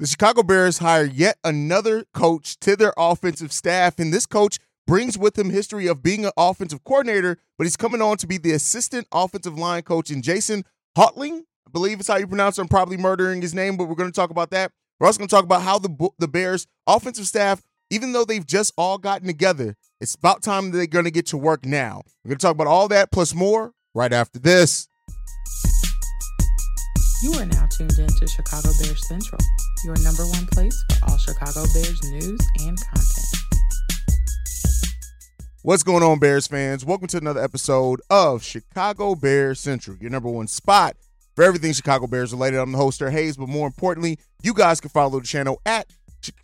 The Chicago Bears hire yet another coach to their offensive staff, and this coach brings with him history of being an offensive coordinator, but he's coming on to be the assistant offensive line coach. And Jason Houghtaling, I believe it's how you pronounce it. I'm probably murdering his name, but we're going to talk about that. We're also going to talk about how the the Bears offensive staff, even though they've just all gotten together, it's about time they're going to get to work now. We're going to talk about all that plus more right after this. You are now tuned in to Chicago Bears Central, your number one place for all Chicago Bears news and content. What's going on, Bears fans? Welcome to another episode of Chicago Bears Central, your number one spot for everything Chicago Bears related. I'm the host, Haize, but more importantly, you guys can follow the channel at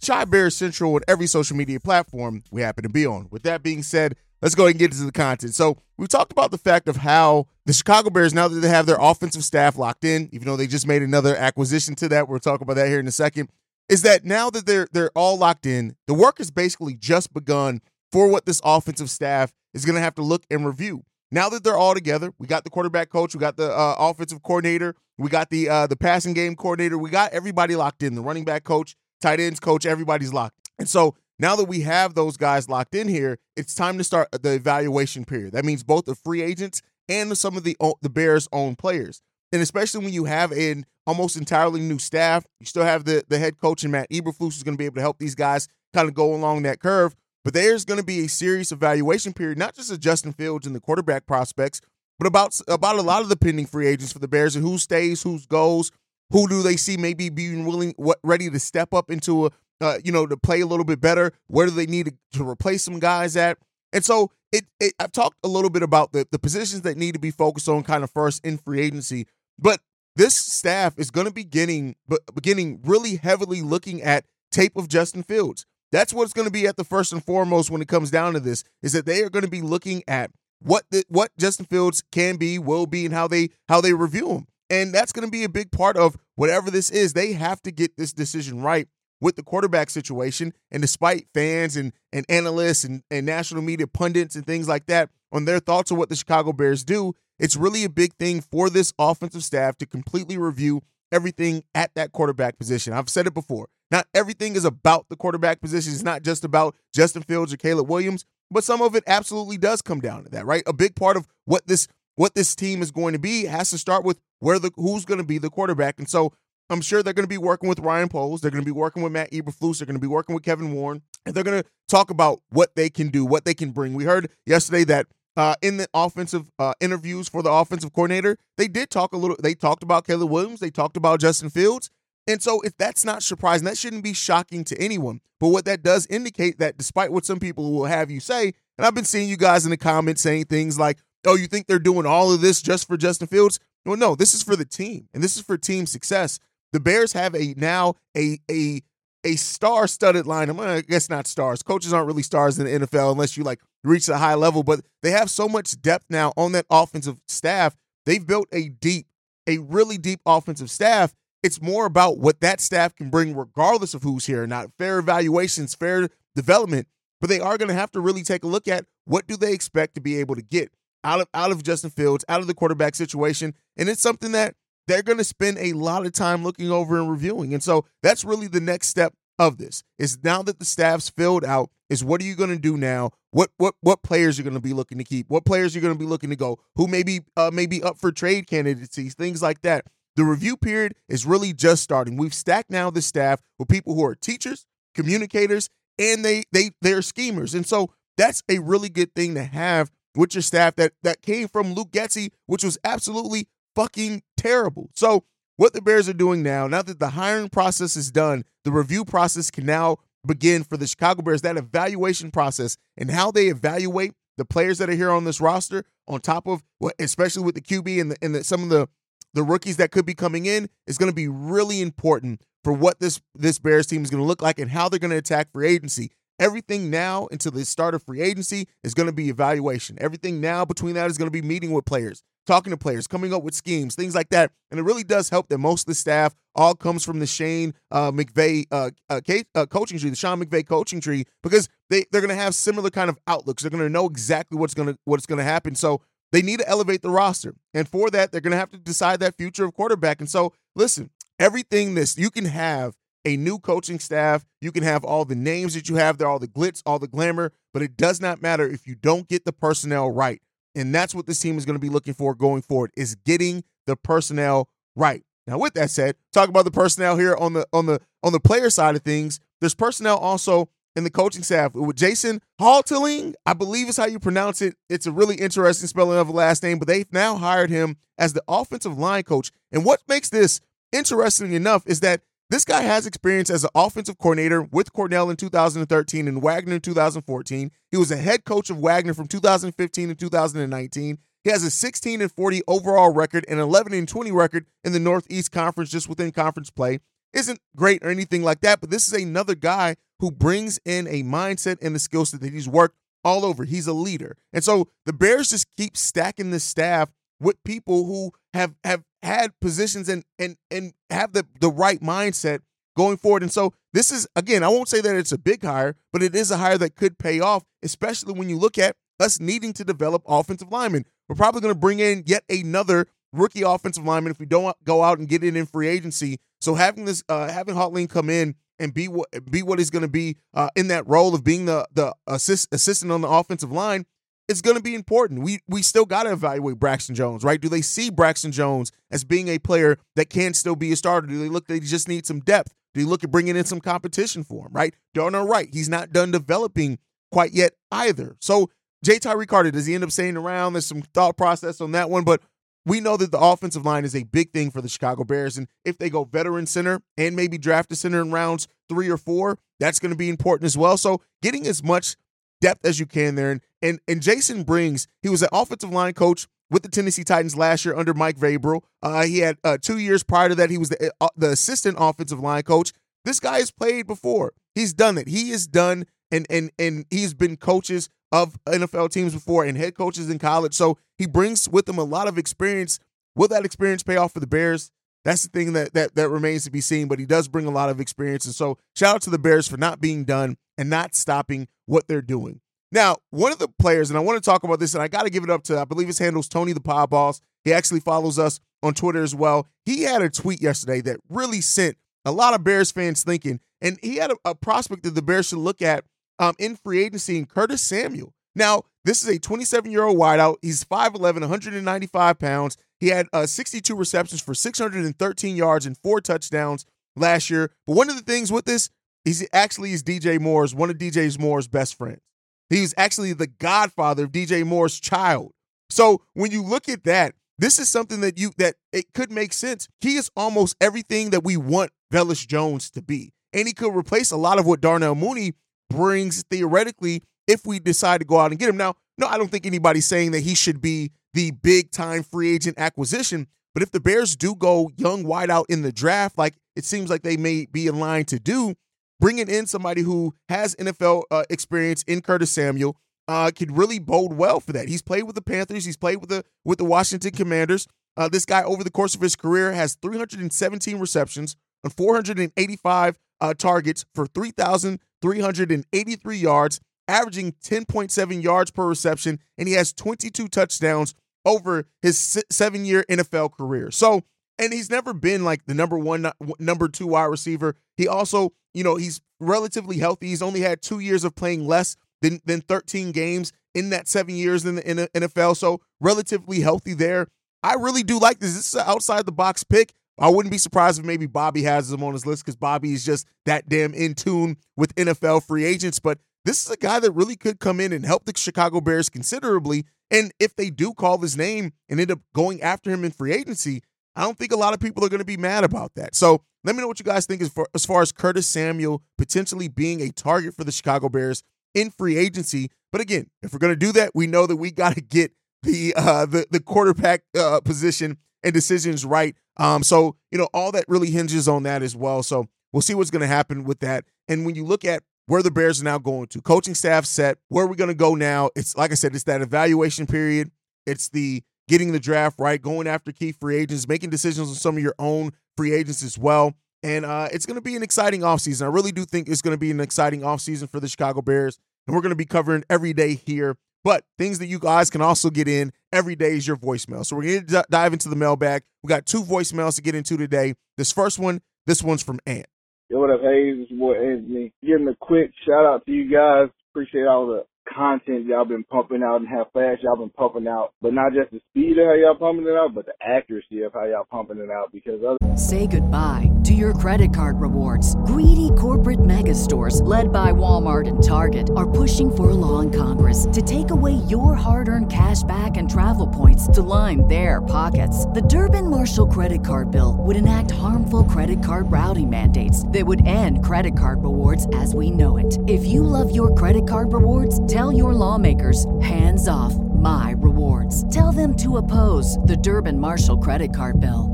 Chi Bears Central on every social media platform we happen to be on. With that being said, let's go ahead and get into the content. So we talked about the fact of how the Chicago Bears, now that they have their offensive staff locked in, even though they just made another acquisition to that, we'll talk about that here in a second, is that now that they're they're all locked in, the work has basically just begun for what this offensive staff is going to have to look and review. Now that they're all together, we got the quarterback coach, we got the uh, offensive coordinator, we got the uh, the passing game coordinator, we got everybody locked in. The running back coach, tight ends coach, everybody's locked. And so now that we have those guys locked in here, it's time to start the evaluation period. That means both the free agents and some of the the Bears' own players. And especially when you have an almost entirely new staff, you still have the the head coach and Matt Eberflus who's going to be able to help these guys kind of go along that curve. But there's going to be a serious evaluation period, not just of Justin Fields and the quarterback prospects, but about about a lot of the pending free agents for the Bears and who stays, who goes, who do they see maybe being willing, what ready to step up into a uh, you know, to play a little bit better? Where do they need to, replace some guys at? And so it, it, I've talked a little bit about the, the positions that need to be focused on kind of first in free agency, but this staff is going to be getting beginning really heavily looking at tape of Justin Fields. That's what's going to be at the first and foremost when it comes down to this is that they are going to be looking at what the, what Justin Fields can be, will be, and how they how they review him. And that's going to be a big part of whatever this is. They have to get this decision right with the quarterback situation. And despite fans and, and analysts and, and national media pundits and things like that on their thoughts of what the Chicago Bears do, it's really a big thing for this offensive staff to completely review everything at that quarterback position. I've said it before. Not everything is about the quarterback position. It's not just about Justin Fields or Caleb Williams, but some of it absolutely does come down to that, right? A big part of what this what this team is going to be has to start with where the who's going to be the quarterback. And so I'm sure they're going to be working with Ryan Poles. They're going to be working with Matt Eberflus. They're going to be working with Kevin Warren. And they're going to talk about what they can do, what they can bring. We heard yesterday that uh, in the offensive uh, interviews for the offensive coordinator, they did talk a little. They talked about Caleb Williams. They talked about Justin Fields. And so, if that's not surprising, that shouldn't be shocking to anyone. But what that does indicate that, despite what some people will have you say, and I've been seeing you guys in the comments saying things like, "Oh, you think they're doing all of this just for Justin Fields?" Well, no, this is for the team, and this is for team success the Bears have a now a a a star-studded line. I guess not stars. Coaches aren't really stars in the NFL unless you like reach a high level, but they have so much depth now on that offensive staff. They've built a deep, a really deep offensive staff. It's more about what that staff can bring, regardless of who's here. Not fair evaluations, fair development, but they are going to have to really take a look at what do they expect to be able to get out of out of Justin Fields, out of the quarterback situation, and it's something that they're going to spend a lot of time looking over and reviewing. And so that's really the next step of this is now that the staff's filled out is what are you going to do now? What what what players are going to be looking to keep? What players are going to be looking to go? Who may be uh, maybe up for trade candidacies? Things like that. The review period is really just starting. We've stacked now the staff with people who are teachers communicators and they they they're schemers. And so that's a really good thing to have with your staff that that came from Luke Getsy, which was absolutely fucking terrible. So, what the Bears are doing now, now that the hiring process is done, the review process can now begin for the Chicago Bears. That evaluation process and how they evaluate the players that are here on this roster, on top of what, especially with the QB and, the, and the, some of the the rookies that could be coming in is going to be really important for what this this Bears team is going to look like and how they're going to attack free agency. Everything now until the start of free agency is going to be evaluation. Everything now between that is going to be meeting with players, talking to players, coming up with schemes, things like that. And it really does help that most of the staff all comes from the Shane uh, McVay uh, uh, uh, coaching tree, the Sean McVay coaching tree, because they they're going to have similar kind of outlooks. They're going to know exactly what's going to what's going to happen. So they need to elevate the roster, and for that, they're going to have to decide that future of quarterback. And so, listen, everything this you can have a new coaching staff. You can have all the names that you have there, all the glitz, all the glamour, but it does not matter if you don't get the personnel right. And that's what this team is going to be looking for going forward is getting the personnel right. Now, with that said, talk about the personnel here on the on the on the player side of things. There's personnel also in the coaching staff with Jason Houghtaling, I believe is how you pronounce it. It's a really interesting spelling of a last name, but they've now hired him as the offensive line coach. And what makes this interesting enough is that this guy has experience as an offensive coordinator with Cornell in 2013 and Wagner in 2014. He was a head coach of Wagner from 2015 to 2019. He has a 16 and 40 overall record and 11 and 20 record in the Northeast Conference just within conference play. Isn't great or anything like that, but this is another guy who brings in a mindset and the skill set that he's worked all over. He's a leader. And so the Bears just keep stacking the staff with people who have have had positions and and and have the the right mindset going forward. And so this is again, I won't say that it's a big hire, but it is a hire that could pay off, especially when you look at us needing to develop offensive linemen. We're probably going to bring in yet another rookie offensive lineman if we don't go out and get it in free agency. So having this, uh, having Houghtaling come in and be what be what he's going to be uh, in that role of being the the assist, assistant on the offensive line it's going to be important. We we still got to evaluate Braxton Jones, right? Do they see Braxton Jones as being a player that can still be a starter? Do they look they just need some depth? Do you look at bringing in some competition for him, right? Darnell Wright, he's not done developing quite yet either. So Ja'Tyre Carter, does he end up staying around? There's some thought process on that one, but we know that the offensive line is a big thing for the Chicago Bears. And if they go veteran center and maybe draft a center in rounds three or four, that's going to be important as well. So getting as much depth as you can there. And and, and Jason brings, he was an offensive line coach with the Tennessee Titans last year under Mike Vrabel. Uh, he had uh, two years prior to that, he was the, uh, the assistant offensive line coach. This guy has played before. He's done it. He is done, and and and he's been coaches of NFL teams before and head coaches in college. So he brings with him a lot of experience. Will that experience pay off for the Bears? That's the thing that that that remains to be seen. But he does bring a lot of experience, and so shout out to the Bears for not being done and not stopping what they're doing. Now, one of the players, and I want to talk about this, and I got to give it up to, I believe his handle's Tony the Pod Boss. He actually follows us on Twitter as well. He had a tweet yesterday that really sent a lot of Bears fans thinking, and he had a, a prospect that the Bears should look at um, in free agency in Curtis Samuel. Now, this is a 27 year old wideout. He's 5'11, 195 pounds. He had uh, 62 receptions for 613 yards and four touchdowns last year. But one of the things with this, he's actually is DJ Moore's, one of DJ Moore's best friends. He's actually the godfather of DJ Moore's child. So when you look at that, this is something that you that it could make sense. He is almost everything that we want Velus Jones to be. And he could replace a lot of what Darnell Mooney brings theoretically if we decide to go out and get him. Now, no, I don't think anybody's saying that he should be the big time free agent acquisition. But if the Bears do go young wideout in the draft, like it seems like they may be in line to do, bringing in somebody who has NFL uh, experience in Curtis Samuel uh, could really bode well for that. He's played with the Panthers. He's played with the with the Washington Commanders. Uh, this guy, over the course of his career, has 317 receptions on 485 uh, targets for 3,383 yards, averaging 10.7 yards per reception, and he has 22 touchdowns over his seven year NFL career. So, and he's never been like the number one, number two wide receiver. He also you know, he's relatively healthy. He's only had two years of playing less than, than 13 games in that seven years in the, NFL. So relatively healthy there. I really do like this. This is outside the box pick. I wouldn't be surprised if maybe Bobby has him on his list because Bobby is just that damn in tune with NFL free agents. But this is a guy that really could come in and help the Chicago Bears considerably. And if they do call his name and end up going after him in free agency, I don't think a lot of people are going to be mad about that. So let me know what you guys think as far, as far as Curtis Samuel potentially being a target for the Chicago Bears in free agency. But again, if we're going to do that, we know that we got to get the uh, the the quarterback uh, position and decisions right. Um, so you know all that really hinges on that as well. So we'll see what's going to happen with that. And when you look at where the Bears are now going to, coaching staff set, where are we going to go now? It's like I said, it's that evaluation period. It's the getting the draft right, going after key free agents, making decisions on some of your own free agents as well. And uh, it's going to be an exciting offseason. I really do think it's going to be an exciting offseason for the Chicago Bears. And we're going to be covering every day here. But things that you guys can also get in every day is your voicemail. So we're going to dive into the mailbag. We got two voicemails to get into today. This first one, this one's from Ant. Yo, what up, Haize? It's your boy Anthony. Giving a quick shout out to you guys. Appreciate all the content y'all been pumping out and how fast y'all been pumping out. But not just the speed of how y'all pumping it out, but the accuracy of how y'all pumping it out. Because other Say goodbye to your credit card rewards. Greedy corporate mega stores, led by Walmart and Target, are pushing for a law in Congress to take away your hard earned cash back and travel points to line their pockets. The Durbin Marshall credit card bill would enact harmful credit card routing mandates that would end credit card rewards as we know it. If you love your credit card rewards, tell your lawmakers hands off my rewards. Tell them to oppose the Durbin Marshall credit card bill.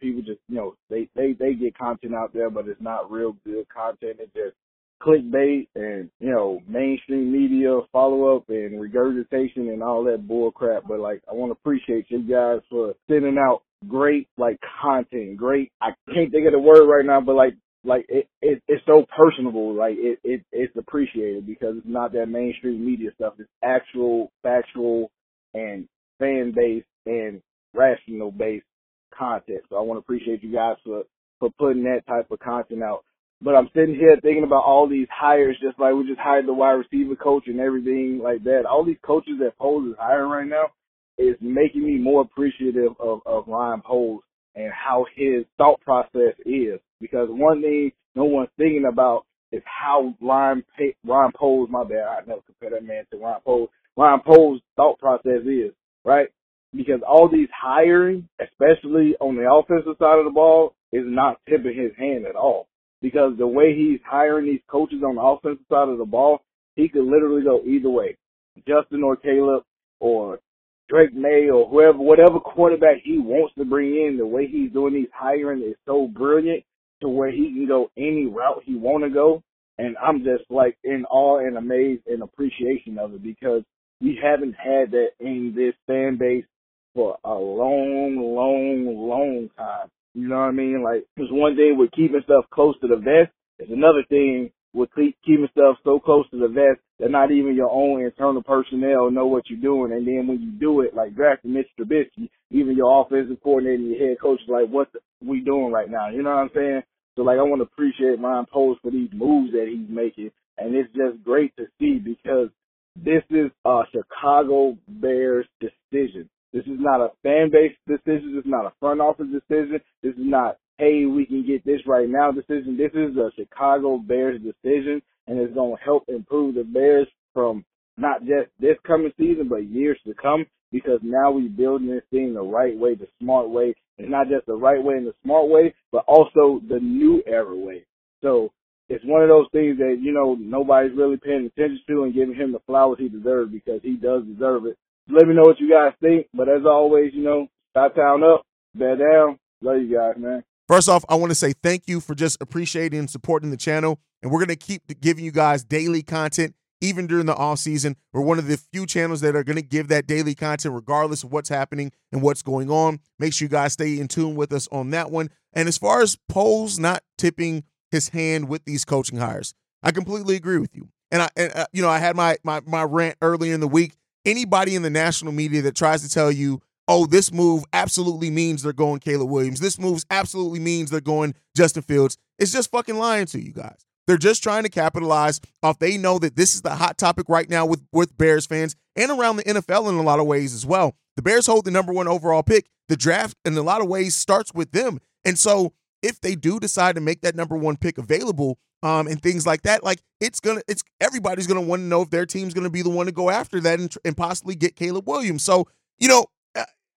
people just, you know, they, they, they get content out there, but it's not real good content. It's just clickbait and, you know, mainstream media follow up and regurgitation and all that bull crap. But like, I want to appreciate you guys for sending out great, like, content, great, I can't think of the word right now, but like, like it, it it's so personable like it, it it's appreciated because it's not that mainstream media stuff. It's actual factual and fan based and rational based content. So i want to appreciate you guys for for putting that type of content out. But i'm sitting here thinking about all these hires just like we just hired the wide receiver coach and everything like that. All these coaches that Poles is hiring right now is making me more appreciative of of ryan Poles and how his thought process is. Because one thing no one's thinking about is how Ryan, Ryan Poles, my bad, I never compare that man to Ryan Poles, Ryan Poles' thought process is, right? Because all these hiring, especially on the offensive side of the ball, is not tipping his hand at all. Because the way he's hiring these coaches on the offensive side of the ball, he could literally go either way. Justin or Caleb or Drake Maye or whoever, whatever quarterback he wants to bring in, the way he's doing these hiring is so brilliant to where he can go any route he want to go. And I'm just like in awe and amazed and appreciation of it because we haven't had that in this fan base for a long, long, long time. You know what I mean? Like, it's one thing with keeping stuff close to the vest. It's another thing with keeping stuff so close to the vest that not even your own internal personnel know what you're doing. And then when you do it, like drafting Mitch Trubisky, even your offensive coordinator and your head coach is like, what we doing right now? You know what I'm saying? So like, I want to appreciate Ryan Poles for these moves that he's making. And it's just great to see because this is a Chicago Bears decision. This is not a fan base decision. This is not a front office decision. This is not hey, we can get this right now decision. This is a Chicago Bears decision, and it's to help improve the Bears from not just this coming season, but years to come, because now we're building this thing the right way, the smart way. It's not just the right way and the smart way, but also the new era way. So it's one of those things that, you know, nobody's really paying attention to and giving him the flowers he deserves because he does deserve it. Let me know what you guys think. But as always, you know, Stop Town up, bear down. Love you guys, man. First off, I want to say thank you for just appreciating and supporting the channel. And we're going to keep giving you guys daily content even during the off season. We're one of the few channels that are going to give that daily content regardless of what's happening and what's going on. Make sure you guys stay in tune with us on that one. And as far as Poles not tipping his hand with these coaching hires, I completely agree with you. And I, and, uh, you know, I had my my my rant earlier in the week. Anybody in the national media that tries to tell you oh, this move absolutely means they're going Caleb Williams. This move absolutely means they're going Justin Fields. It's just fucking lying to you guys. They're just trying to capitalize off. They know that this is the hot topic right now with, with Bears fans and around the NFL in a lot of ways as well. The Bears hold the number one overall pick. The draft, in a lot of ways, starts with them. And so if they do decide to make that number one pick available, um, and things like that, like it's gonna, it's everybody's gonna want to know if their team's gonna be the one to go after that and, and possibly get Caleb Williams. So you know,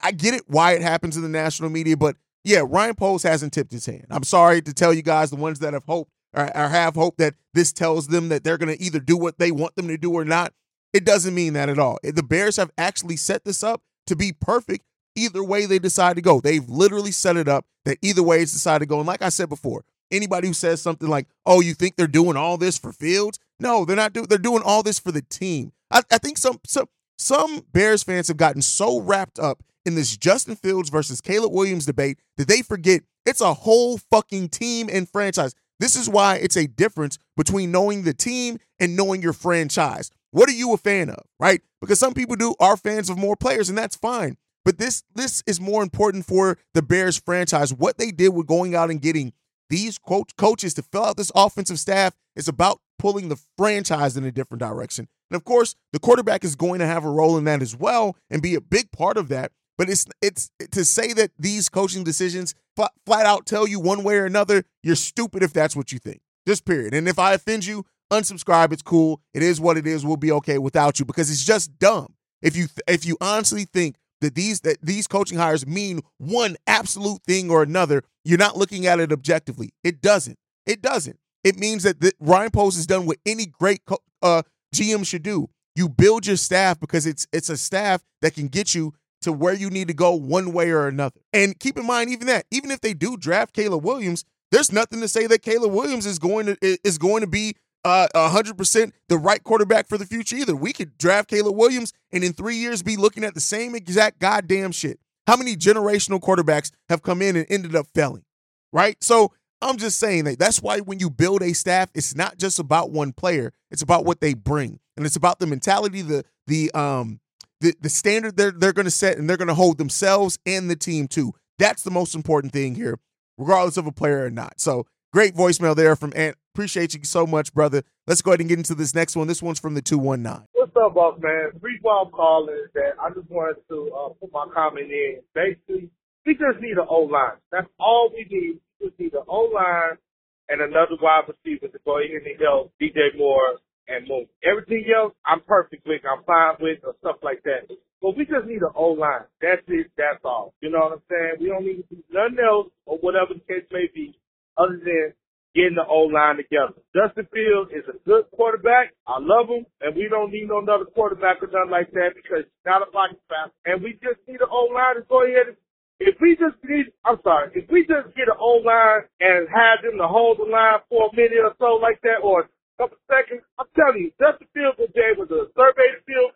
I get it why it happens in the national media, but yeah, Ryan Poles hasn't tipped his hand. I'm sorry to tell you guys, the ones that have hope or, or have hope that this tells them that they're going to either do what they want them to do or not. It doesn't mean that at all. The Bears have actually set this up to be perfect either way they decide to go. They've literally set it up that either way it's decided to go. And like I said before, anybody who says something like, "Oh, you think they're doing all this for Fields?" No, they're not doing. They're doing all this for the team. I, I think some some some Bears fans have gotten so wrapped up in this Justin Fields versus Caleb Williams debate that they forget it's a whole fucking team and franchise. This is why it's a difference between knowing the team and knowing your franchise. What are you a fan of, right? Because some people do are fans of more players, and that's fine. But this this is more important for the Bears franchise. What they did with going out and getting these quote coaches to fill out this offensive staff is about pulling the franchise in a different direction. And of course, the quarterback is going to have a role in that as well and be a big part of that. But it's it's to say that these coaching decisions flat, flat out tell you one way or another, you're stupid if that's what you think. Just period. And if I offend you, unsubscribe. It's cool. It is what it is. We'll be okay without you because it's just dumb. If you if you honestly think that these that these coaching hires mean one absolute thing or another, you're not looking at it objectively. It doesn't. It doesn't. It means that the, Ryan Poles has done what any great co- uh, GM should do. You build your staff because it's it's a staff that can get you to where you need to go one way or another. And keep in mind, even that, even if they do draft Caleb Williams, there's nothing to say that Caleb Williams is going to is going to be uh, 100% the right quarterback for the future either. We could draft Caleb Williams and in three years be looking at the same exact goddamn shit. How many generational quarterbacks have come in and ended up failing? Right? So I'm just saying that that's why when you build a staff, it's not just about one player. It's about what they bring. And it's about the mentality, the the um the, the standard they're they're gonna set and they're gonna hold themselves and the team too. That's the most important thing here, regardless of a player or not. So great voicemail there from Ant. Appreciate you so much, brother. Let's go ahead and get into this next one. This one's from the 219. What's up, boss man? The reason why I'm calling is that I just wanted to uh, put my comment in. Basically, we just need an O line. That's all we need We just need an O line and another wide receiver to go in and help DJ Moore and Moon. Everything else, I'm perfect with. I'm fine with, or stuff like that. But we just need an O line. That's it. That's all. You know what I'm saying? We don't need to do nothing else, or whatever the case may be, other than getting the O line together. Justin Fields is a good quarterback. I love him, and we don't need no another quarterback or nothing like that because he's not a pocket pass. And we just need an O line to go ahead and if we just need, I'm sorry, if we just get an O line and have them to hold the line for a minute or so like that, or couple seconds, I'm telling you, Justin Fields able to survey field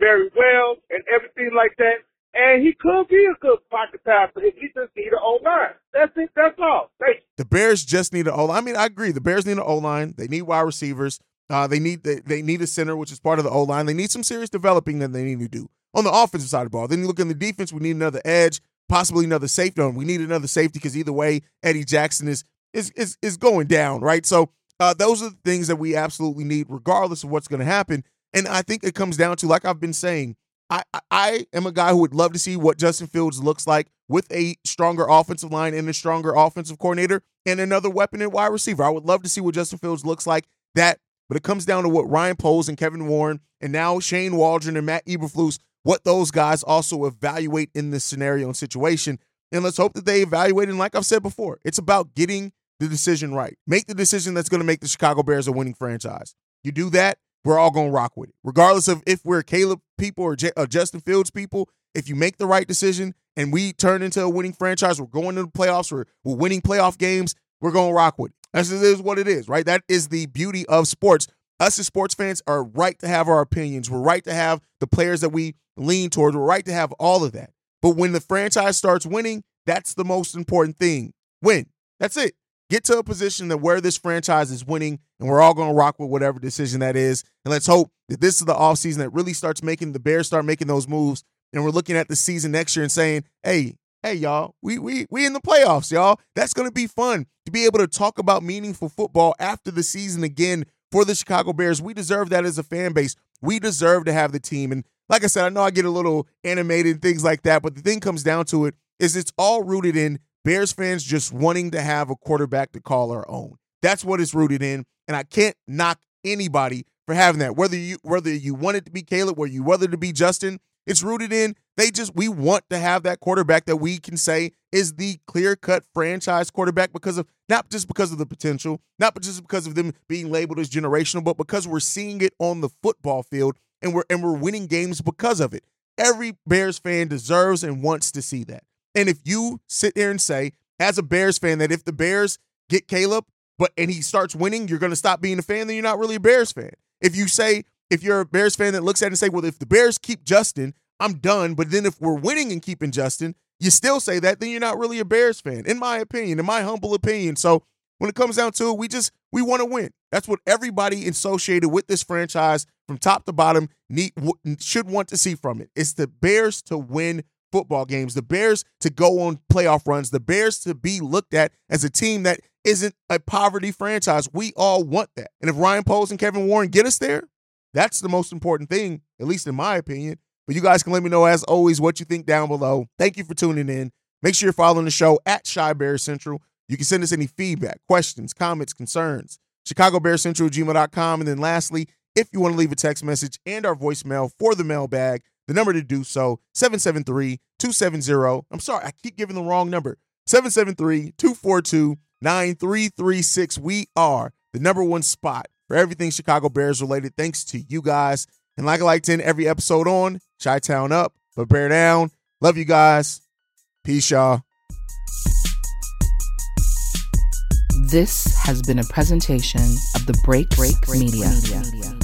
very well and everything like that. And he could be a good pocket passer if he just need an O line. That's it. That's all. Thank you. The Bears just need an O line. I mean, I agree. The Bears need an O line. They need wide receivers. Uh, they need they, they need a center, which is part of the O line. They need some serious developing that they need to do on the offensive side of the ball. Then you look in the defense. We need another edge possibly another safety. We need another safety because either way, Eddie Jackson is is is is going down, right? So uh, those are the things that we absolutely need, regardless of what's going to happen. And I think it comes down to, like I've been saying, I I am a guy who would love to see what Justin Fields looks like with a stronger offensive line and a stronger offensive coordinator and another weapon in wide receiver. I would love to see what Justin Fields looks like. That, but it comes down to what Ryan Poles and Kevin Warren and now Shane Waldron and Matt Eberflus what those guys also evaluate in this scenario and situation. And let's hope that they evaluate. And like I've said before, it's about getting the decision right. Make the decision that's going to make the Chicago Bears a winning franchise. You do that, we're all going to rock with it. Regardless of if we're Caleb people or, J- or uh, Justin Fields people, if you make the right decision and we turn into a winning franchise, we're going to the playoffs, we're, we're winning playoff games, we're going to rock with it. That's is what it is, right? That is the beauty of sports. Us as sports fans are right to have our opinions. We're right to have the players that we lean towards. We're right to have all of that. But when the franchise starts winning, that's the most important thing. Win. That's it. Get to a position that where this franchise is winning, and we're all going to rock with whatever decision that is. And let's hope that this is the offseason that really starts making the Bears start making those moves. And we're looking at the season next year and saying, hey, hey, y'all, we we we in the playoffs, y'all. That's going to be fun to be able to talk about meaningful football after the season again for the Chicago Bears. We deserve that as a fan base. We deserve to have the team. And like I said, I know I get a little animated and things like that, but the thing comes down to it is it's all rooted in Bears fans just wanting to have a quarterback to call our own. That's what it's rooted in, and I can't knock anybody for having that. Whether you whether you want it to be Caleb, or you whether to be Justin, it's rooted in they just we want to have that quarterback that we can say is the clear-cut franchise quarterback because of not just because of the potential, not just because of them being labeled as generational, but because we're seeing it on the football field and we're and we're winning games because of it. Every Bears fan deserves and wants to see that. And if you sit there and say, as a Bears fan, that if the Bears get Caleb, but and he starts winning, you're going to stop being a fan, then you're not really a Bears fan. If you say, if you're a Bears fan that looks at it and say, well, if the Bears keep Justin, I'm done. But then if we're winning and keeping Justin, you still say that, then you're not really a Bears fan, in my opinion, in my humble opinion. So when it comes down to it, we just we want to win. That's what everybody associated with this franchise from top to bottom need should want to see from it. It's the Bears to win football games, the Bears to go on playoff runs, the Bears to be looked at as a team that isn't a poverty franchise. We all want that. And if Ryan Poles and Kevin Warren get us there, that's the most important thing, at least in my opinion. But you guys can let me know, as always, what you think down below. Thank you for tuning in. Make sure you're following the show at Chi Bear Central. You can send us any feedback, questions, comments, concerns. Chicago Bear Central gmail.com. And then lastly, if you want to leave a text message and our voicemail for the mailbag, the number to do so, 773-270. I'm sorry, I keep giving the wrong number. 773-242-9336. We are the number one spot for everything Chicago Bears related. Thanks to you guys. And like I like to end every episode on, Chi Town up, but bear down. Love you guys. Peace, y'all. This has been a presentation of the Break Break, Break Media. Media.